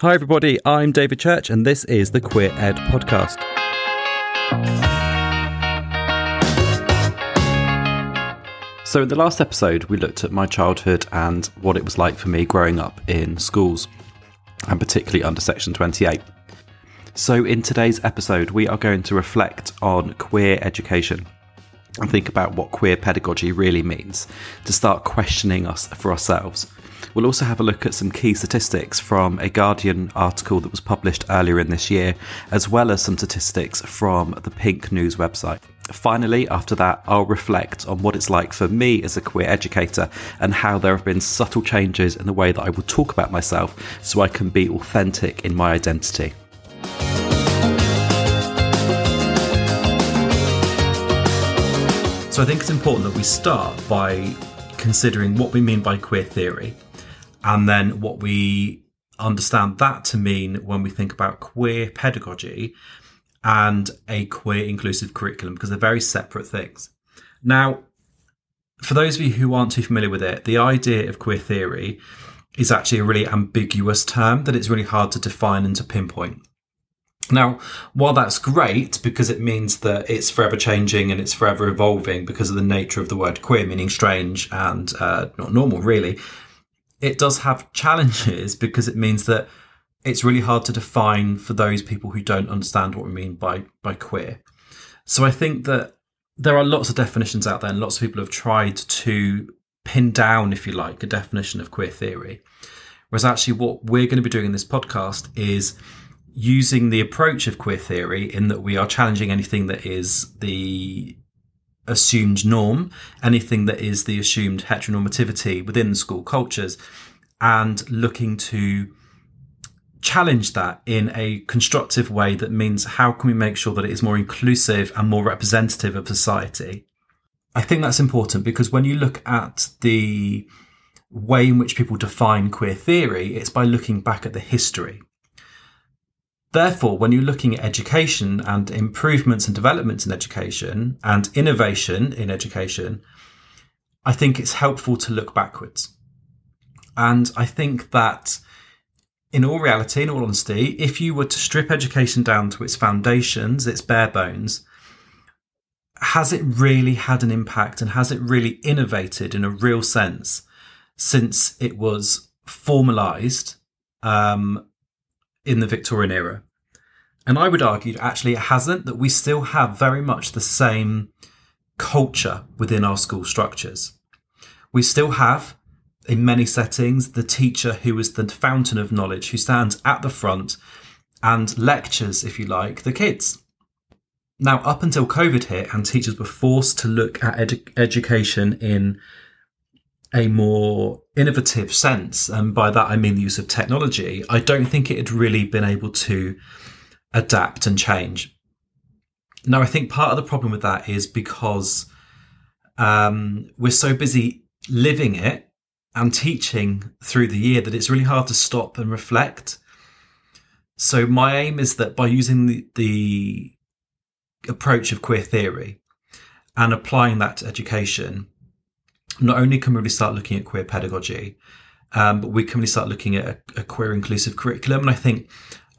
Hi, everybody. I'm David Church, and this is the Queer Ed Podcast. So, in the last episode, we looked at my childhood and what it was like for me growing up in schools, and particularly under Section 28. So, in today's episode, we are going to reflect on queer education and think about what queer pedagogy really means to start questioning us for ourselves. We'll also have a look at some key statistics from a Guardian article that was published earlier in this year, as well as some statistics from the Pink News website. Finally, after that, I'll reflect on what it's like for me as a queer educator and how there have been subtle changes in the way that I will talk about myself so I can be authentic in my identity. So I think it's important that we start by considering what we mean by queer theory and then what we understand that to mean when we think about queer pedagogy and a queer inclusive curriculum because they're very separate things. Now, for those of you who aren't too familiar with it, the idea of queer theory is actually a really ambiguous term that it's really hard to define and to pinpoint. Now, while that's great because it means that it's forever changing and it's forever evolving because of the nature of the word queer, meaning strange and uh, not normal, really, it does have challenges because it means that it's really hard to define for those people who don't understand what we mean by by queer. So I think that there are lots of definitions out there, and lots of people have tried to pin down, if you like, a definition of queer theory. Whereas actually, what we're going to be doing in this podcast is using the approach of queer theory in that we are challenging anything that is the assumed norm, anything that is the assumed heteronormativity within school cultures, and looking to challenge that in a constructive way that means how can we make sure that it is more inclusive and more representative of society? I think that's important because when you look at the way in which people define queer theory, it's by looking back at the history. Therefore, when you're looking at education and improvements and developments in education and innovation in education, I think it's helpful to look backwards. And I think that in all reality, in all honesty, if you were to strip education down to its foundations, its bare bones, has it really had an impact and has it really innovated in a real sense since it was formalized um, in the Victorian era? And I would argue actually it hasn't, that we still have very much the same culture within our school structures. We still have in many settings, the teacher who is the fountain of knowledge, who stands at the front and lectures, if you like, the kids. Now, up until COVID hit and teachers were forced to look at edu- education in a more innovative sense, and by that I mean the use of technology, I don't think it had really been able to adapt and change. Now, I think part of the problem with that is because um, we're so busy living it and teaching through the year that it's really hard to stop and reflect. So my aim is that by using the, the approach of queer theory and applying that to education, not only can we really start looking at queer pedagogy, um, but we can really start looking at a, a, queer inclusive curriculum. And I think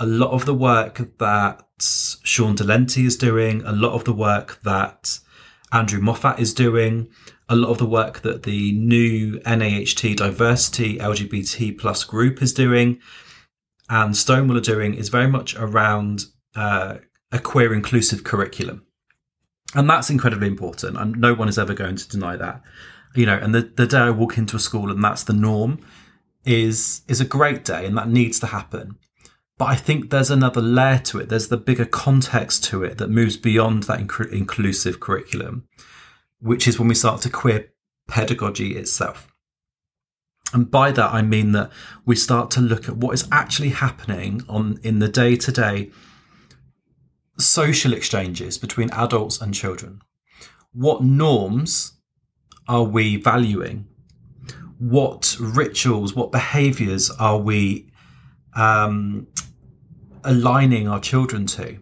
a lot of the work that Shaun Dellenty is doing, a lot of the work that Andrew Moffat is doing, a lot of the work that the new NAHT diversity LGBT plus group is doing and Stonewall are doing is very much around uh, a queer inclusive curriculum. And that's incredibly important. And no one is ever going to deny that. You know, and the, the day I walk into a school and that's the norm is is a great day and that needs to happen. But I think there's another layer to it. There's the bigger context to it that moves beyond that inc- inclusive curriculum which is when we start to queer pedagogy itself. And by that, I mean that we start to look at what is actually happening on in the day to day social exchanges between adults and children. What norms are we valuing? What rituals, what behaviors are we um, aligning our children to?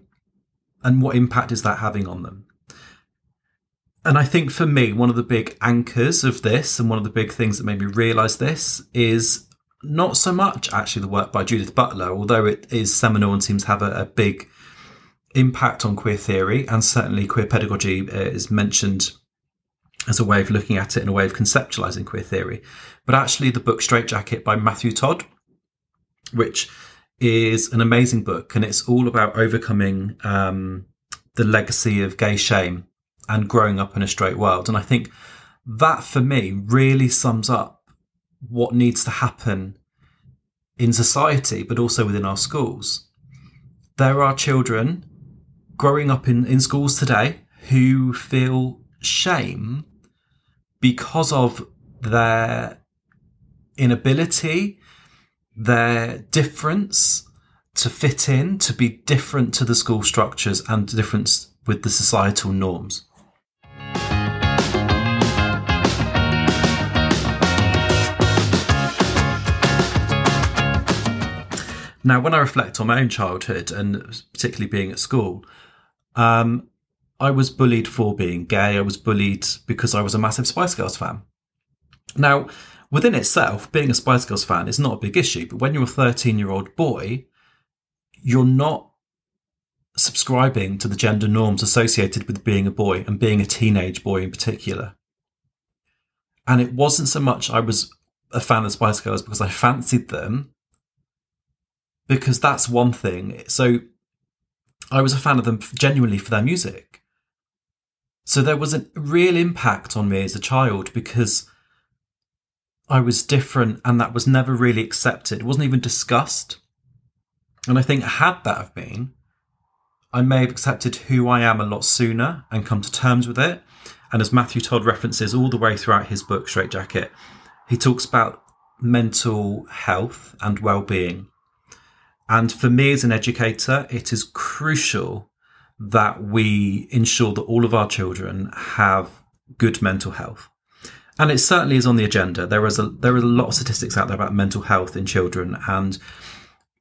And what impact is that having on them? And I think for me, one of the big anchors of this and one of the big things that made me realize this is not so much actually the work by Judith Butler, although it is seminal and seems to have a, a big impact on queer theory, and certainly queer pedagogy uh, is mentioned as a way of looking at it and a way of conceptualizing queer theory. But actually, the book Straight Jacket by Matthew Todd, which is an amazing book, and it's all about overcoming um, the legacy of gay shame and growing up in a straight world. And I think that for me really sums up what needs to happen in society, but also within our schools. There are children growing up in, in schools today who feel shame because of their inability, their difference to fit in, to be different to the school structures and difference with the societal norms. Now, when I reflect on my own childhood and particularly being at school, um, I was bullied for being gay. I was bullied because I was a massive Spice Girls fan. Now, within itself, being a Spice Girls fan is not a big issue, but when you're a 13 year old boy, you're not subscribing to the gender norms associated with being a boy and being a teenage boy in particular. And it wasn't so much I was a fan of Spice Girls because I fancied them, because that's one thing. So I was a fan of them genuinely for their music. So there was a real impact on me as a child because I was different and that was never really accepted. It wasn't even discussed. And I think had that have been, I may have accepted who I am a lot sooner and come to terms with it. And as Matthew Todd references all the way throughout his book, Straight Jacket, he talks about mental health and well being and for me as an educator, it is crucial that we ensure that all of our children have good mental health. And it certainly is on the agenda. There is a there are a lot of statistics out there about mental health in children and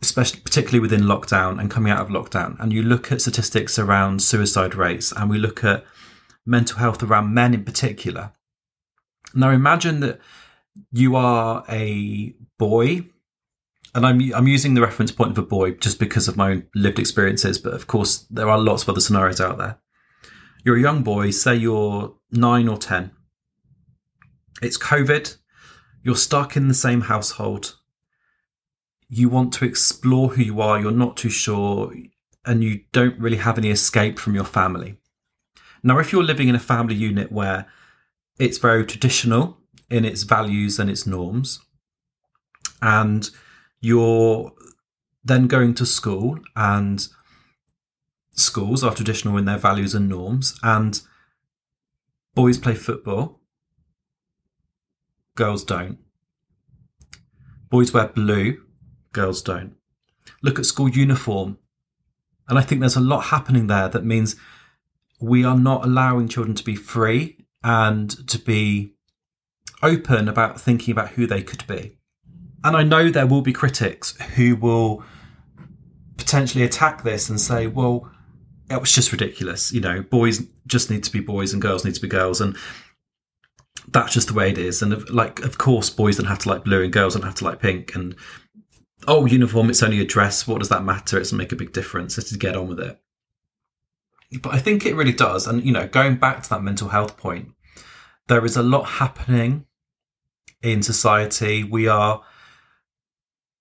especially particularly within lockdown and coming out of lockdown. And you look at statistics around suicide rates and we look at mental health around men in particular. Now imagine that you are a boy and I'm I'm using the reference point of a boy just because of my own lived experiences, but of course there are lots of other scenarios out there. You're a young boy, say you're nine or ten. It's COVID. You're stuck in the same household. You want to explore who you are. You're not too sure, and you don't really have any escape from your family. Now, if you're living in a family unit where it's very traditional in its values and its norms, and you're then going to school and schools are traditional in their values and norms and boys play football girls don't. Boys wear blue girls don't. Look at school uniform and i think there's a lot happening there that means we are not allowing children to be free and to be open about thinking about who they could be and I know there will be critics who will potentially attack this and say, well, it was just ridiculous. You know, boys just need to be boys and girls need to be girls. And that's just the way it is. And like, of course, boys don't have to like blue and girls don't have to like pink. And oh, uniform, it's only a dress. What does that matter? It doesn't make a big difference. Just to get on with it. But I think it really does. And, you know, going back to that mental health point, there is a lot happening in society. We are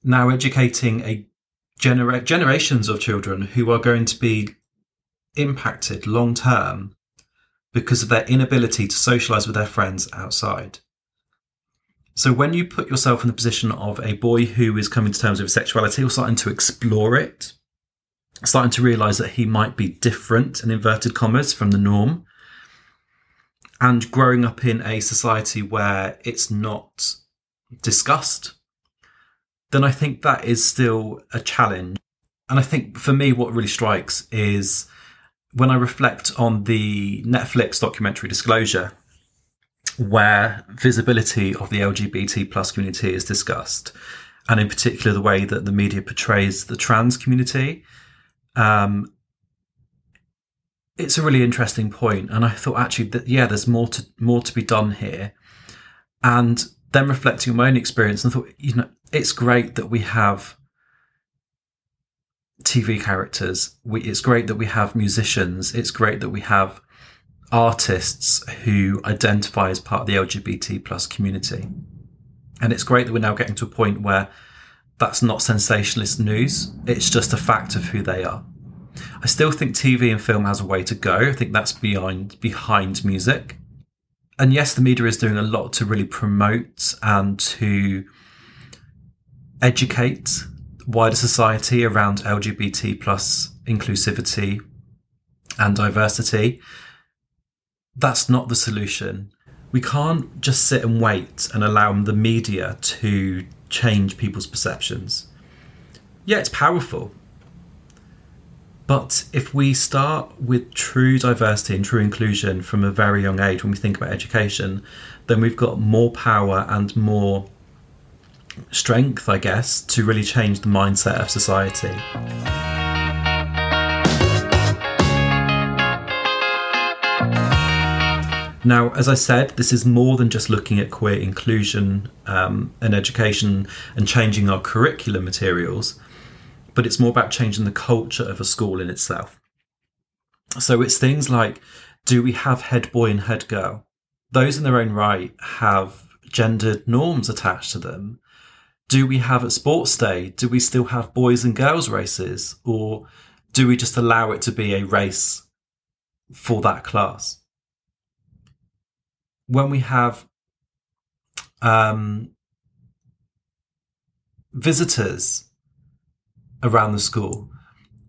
now educating a genera- generations of children who are going to be impacted long term because of their inability to socialize with their friends outside. So when you put yourself in the position of a boy who is coming to terms with sexuality or starting to explore it, starting to realize that he might be different in inverted commas from the norm, and growing up in a society where it's not discussed then I think that is still a challenge. And I think for me, what really strikes is when I reflect on the Netflix documentary Disclosure, where visibility of the LGBT plus community is discussed, and in particular the way that the media portrays the trans community. Um, it's a really interesting point, and I thought actually that yeah, there's more to more to be done here, and then reflecting on my own experience and thought, you know, it's great that we have TV characters. We, it's great that we have musicians. It's great that we have artists who identify as part of the LGBT plus community. And it's great that we're now getting to a point where that's not sensationalist news. It's just a fact of who they are. I still think TV and film has a way to go. I think that's behind behind music. And yes, the media is doing a lot to really promote and to educate wider society around LGBT plus inclusivity and diversity. That's not the solution. We can't just sit and wait and allow the media to change people's perceptions. Yeah, it's powerful. But if we start with true diversity and true inclusion from a very young age when we think about education, then we've got more power and more strength, I guess, to really change the mindset of society. Now, as I said, this is more than just looking at queer inclusion um, and education and changing our curriculum materials, but it's more about changing the culture of a school in itself. So it's things like do we have head boy and head girl? Those in their own right have gendered norms attached to them. Do we have at sports day, do we still have boys and girls races? Or do we just allow it to be a race for that class? when we have um, visitors around the school,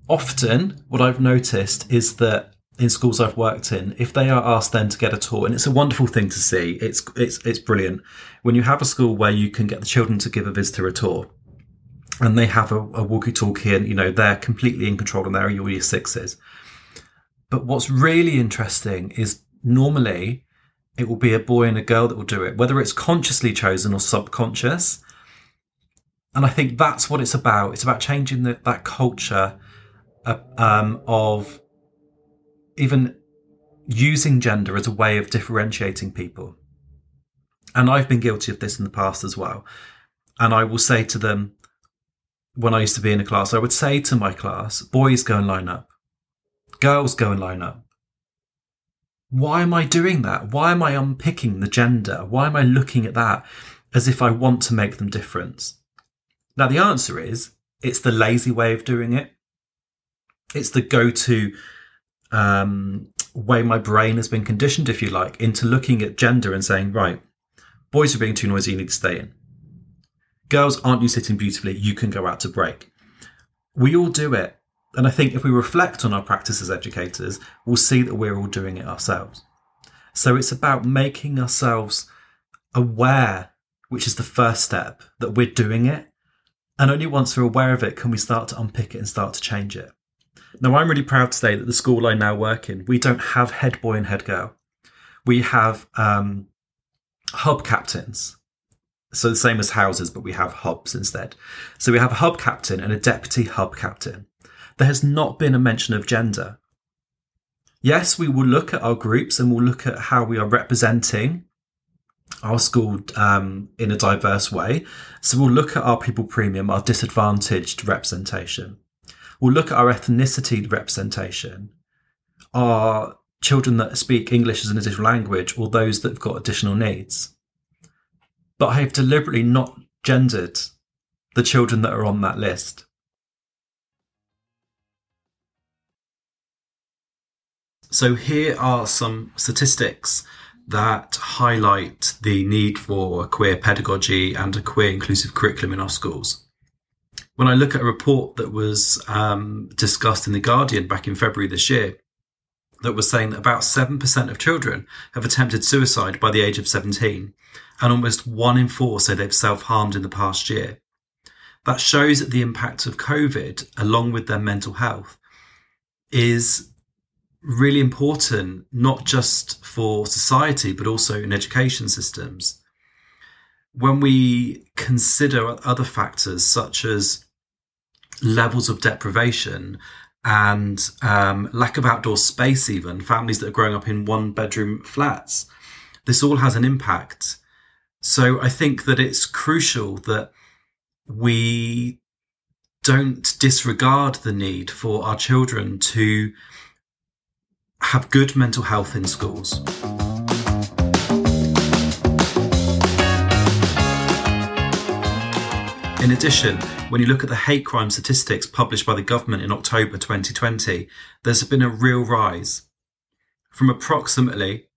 often what I've noticed is that in schools I've worked in, if they are asked then to get a tour, and it's a wonderful thing to see, it's it's it's brilliant when you have a school where you can get the children to give a visitor a tour, and they have a, a walkie-talkie, and you know they're completely in control, and they're your year sixes. But what's really interesting is normally it will be a boy and a girl that will do it, whether it's consciously chosen or subconscious. And I think that's what it's about. It's about changing the, that culture uh, um, of even using gender as a way of differentiating people. And I've been guilty of this in the past as well. And I will say to them, when I used to be in a class, I would say to my class, boys go and line up, girls go and line up why am I doing that? Why am I unpicking the gender? Why am I looking at that as if I want to make them different? Now, the answer is it's the lazy way of doing it. It's the go to um, way my brain has been conditioned, if you like, into looking at gender and saying, right, boys are being too noisy, you need to stay in. Girls, aren't you sitting beautifully? You can go out to break. We all do it. And I think if we reflect on our practice as educators, we'll see that we're all doing it ourselves. So it's about making ourselves aware, which is the first step, that we're doing it. And only once we're aware of it can we start to unpick it and start to change it. Now, I'm really proud to say that the school I now work in, we don't have head boy and head girl. We have um, hub captains. So the same as houses, but we have hubs instead. So we have a hub captain and a deputy hub captain there has not been a mention of gender. Yes, we will look at our groups and we'll look at how we are representing our school um, in a diverse way. So we'll look at our pupil premium, our disadvantaged representation. We'll look at our ethnicity representation, our children that speak English as an additional language, or those that have got additional needs. But I have deliberately not gendered the children that are on that list. So here are some statistics that highlight the need for a queer pedagogy and a queer inclusive curriculum in our schools. When I look at a report that was um, discussed in The Guardian back in February this year, that was saying that about 7% of children have attempted suicide by the age of 17, and almost one in four say they've self harmed in the past year. That shows that the impact of COVID, along with their mental health, is really important, not just for society, but also in education systems. When we consider other factors such as levels of deprivation and um, lack of outdoor space, even families that are growing up in one bedroom flats, this all has an impact. So I think that it's crucial that we don't disregard the need for our children to have good mental health in schools. In addition, when you look at the hate crime statistics published by the government in October 2020, there's been a real rise from approximately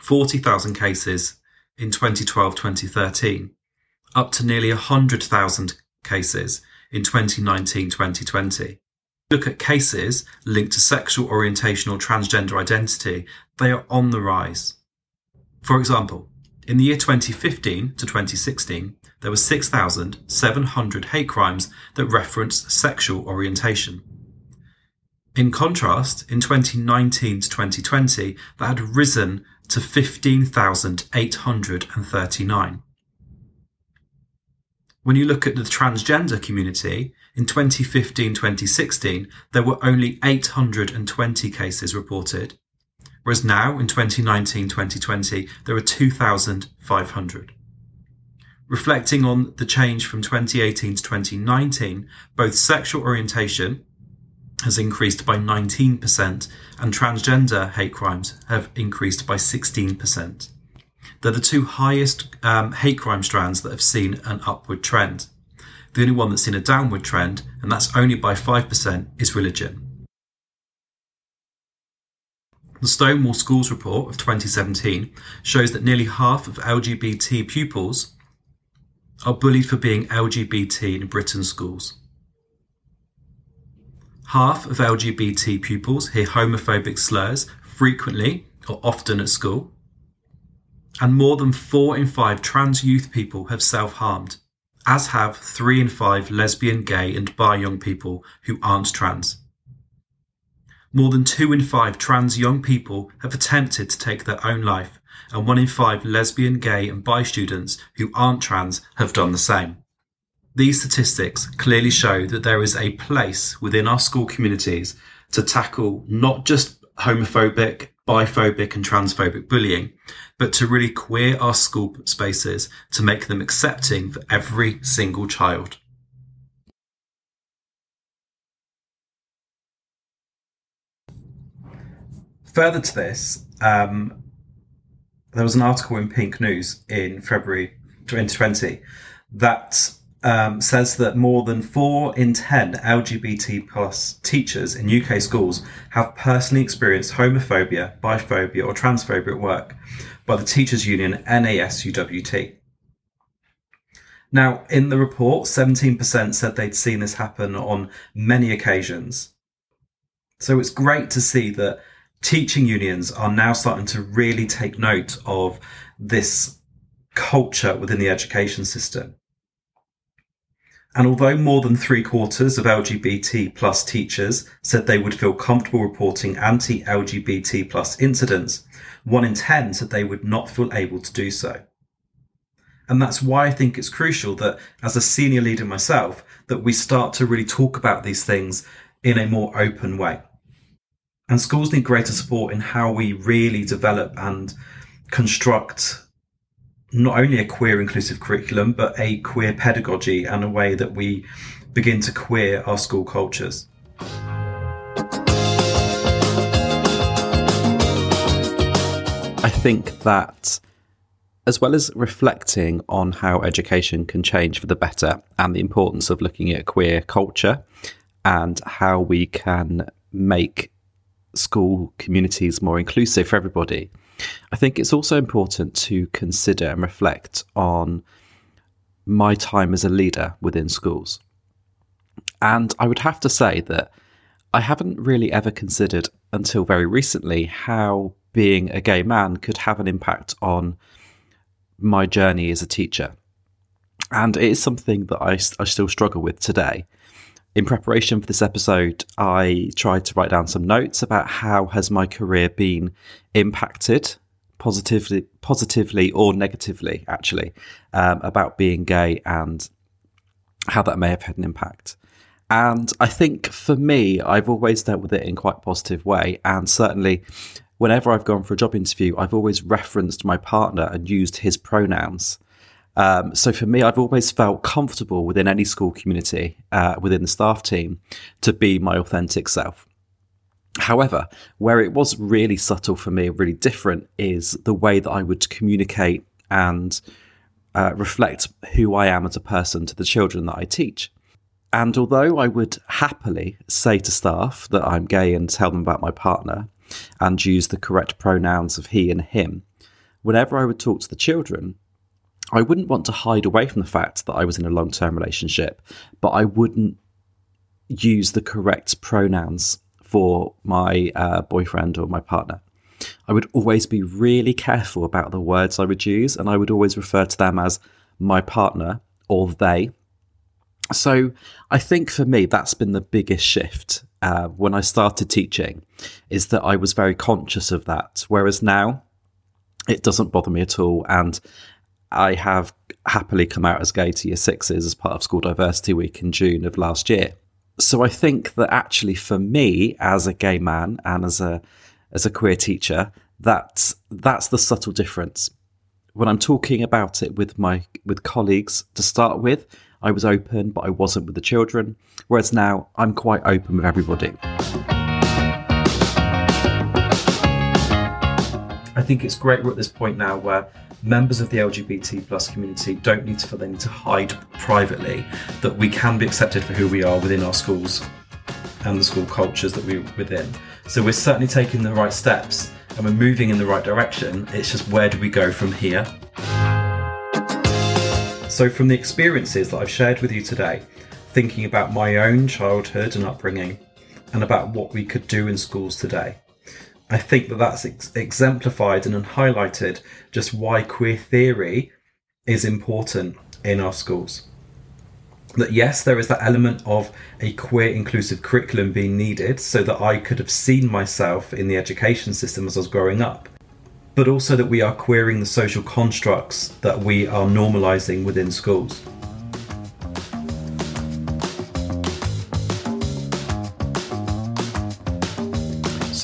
40,000 cases in 2012 2013 up to nearly 100,000 cases in 2019 2020. Look at cases linked to sexual orientation or transgender identity, they are on the rise. For example, in the year 2015 to 2016, there were 6,700 hate crimes that referenced sexual orientation. In contrast, in 2019 to 2020, that had risen to 15,839. When you look at the transgender community, in 2015 2016, there were only 820 cases reported, whereas now in 2019 2020, there are 2,500. Reflecting on the change from 2018 to 2019, both sexual orientation has increased by 19% and transgender hate crimes have increased by 16%. They're the two highest um, hate crime strands that have seen an upward trend. The only one that's seen a downward trend, and that's only by 5%, is religion. The Stonewall Schools report of 2017 shows that nearly half of LGBT pupils are bullied for being LGBT in Britain's schools. Half of LGBT pupils hear homophobic slurs frequently or often at school. And more than four in five trans youth people have self harmed, as have three in five lesbian, gay, and bi young people who aren't trans. More than two in five trans young people have attempted to take their own life, and one in five lesbian, gay, and bi students who aren't trans have done the same. These statistics clearly show that there is a place within our school communities to tackle not just homophobic, biphobic, and transphobic bullying, but to really queer our school spaces to make them accepting for every single child. Further to this, um, there was an article in Pink News in February 2020 that um, says that more than four in 10 LGBT plus teachers in UK schools have personally experienced homophobia, biphobia, or transphobia at work by the teachers union NASUWT. Now, in the report, 17% said they'd seen this happen on many occasions. So it's great to see that teaching unions are now starting to really take note of this culture within the education system. And although more than three quarters of LGBT plus teachers said they would feel comfortable reporting anti-LGBT plus incidents, one in 10 said they would not feel able to do so. And that's why I think it's crucial that as a senior leader myself, that we start to really talk about these things in a more open way. And schools need greater support in how we really develop and construct not only a queer inclusive curriculum, but a queer pedagogy and a way that we begin to queer our school cultures. I think that as well as reflecting on how education can change for the better and the importance of looking at queer culture and how we can make school communities more inclusive for everybody, I think it's also important to consider and reflect on my time as a leader within schools. And I would have to say that I haven't really ever considered until very recently how being a gay man could have an impact on my journey as a teacher. And it is something that I, I still struggle with today in preparation for this episode, I tried to write down some notes about how has my career been impacted positively, positively or negatively, actually, um, about being gay and how that may have had an impact. And I think for me, I've always dealt with it in quite a positive way. And certainly, whenever I've gone for a job interview, I've always referenced my partner and used his pronouns. Um, so for me, I've always felt comfortable within any school community, uh, within the staff team, to be my authentic self. However, where it was really subtle for me, really different, is the way that I would communicate and uh, reflect who I am as a person to the children that I teach. And although I would happily say to staff that I'm gay and tell them about my partner and use the correct pronouns of he and him, whenever I would talk to the children, I wouldn't want to hide away from the fact that I was in a long term relationship, but I wouldn't use the correct pronouns for my uh, boyfriend or my partner. I would always be really careful about the words I would use, and I would always refer to them as my partner or they. So I think for me, that's been the biggest shift uh, when I started teaching, is that I was very conscious of that. Whereas now, it doesn't bother me at all. And I have happily come out as gay to year sixes as part of School Diversity Week in June of last year. So I think that actually for me as a gay man and as a as a queer teacher, that's that's the subtle difference. When I'm talking about it with my with colleagues to start with, I was open, but I wasn't with the children. Whereas now I'm quite open with everybody. I think it's great we're at this point now where members of the LGBT plus community don't need to feel they need to hide privately, that we can be accepted for who we are within our schools and the school cultures that we're within. So we're certainly taking the right steps and we're moving in the right direction. It's just where do we go from here? So, from the experiences that I've shared with you today, thinking about my own childhood and upbringing, and about what we could do in schools today, I think that that's ex- exemplified and highlighted just why queer theory is important in our schools. That yes, there is that element of a queer inclusive curriculum being needed so that I could have seen myself in the education system as I was growing up, but also that we are queering the social constructs that we are normalizing within schools.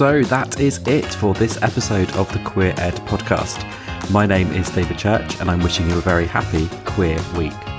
So that is it for this episode of the Queer Ed podcast. My name is David Church, and I'm wishing you a very happy queer week.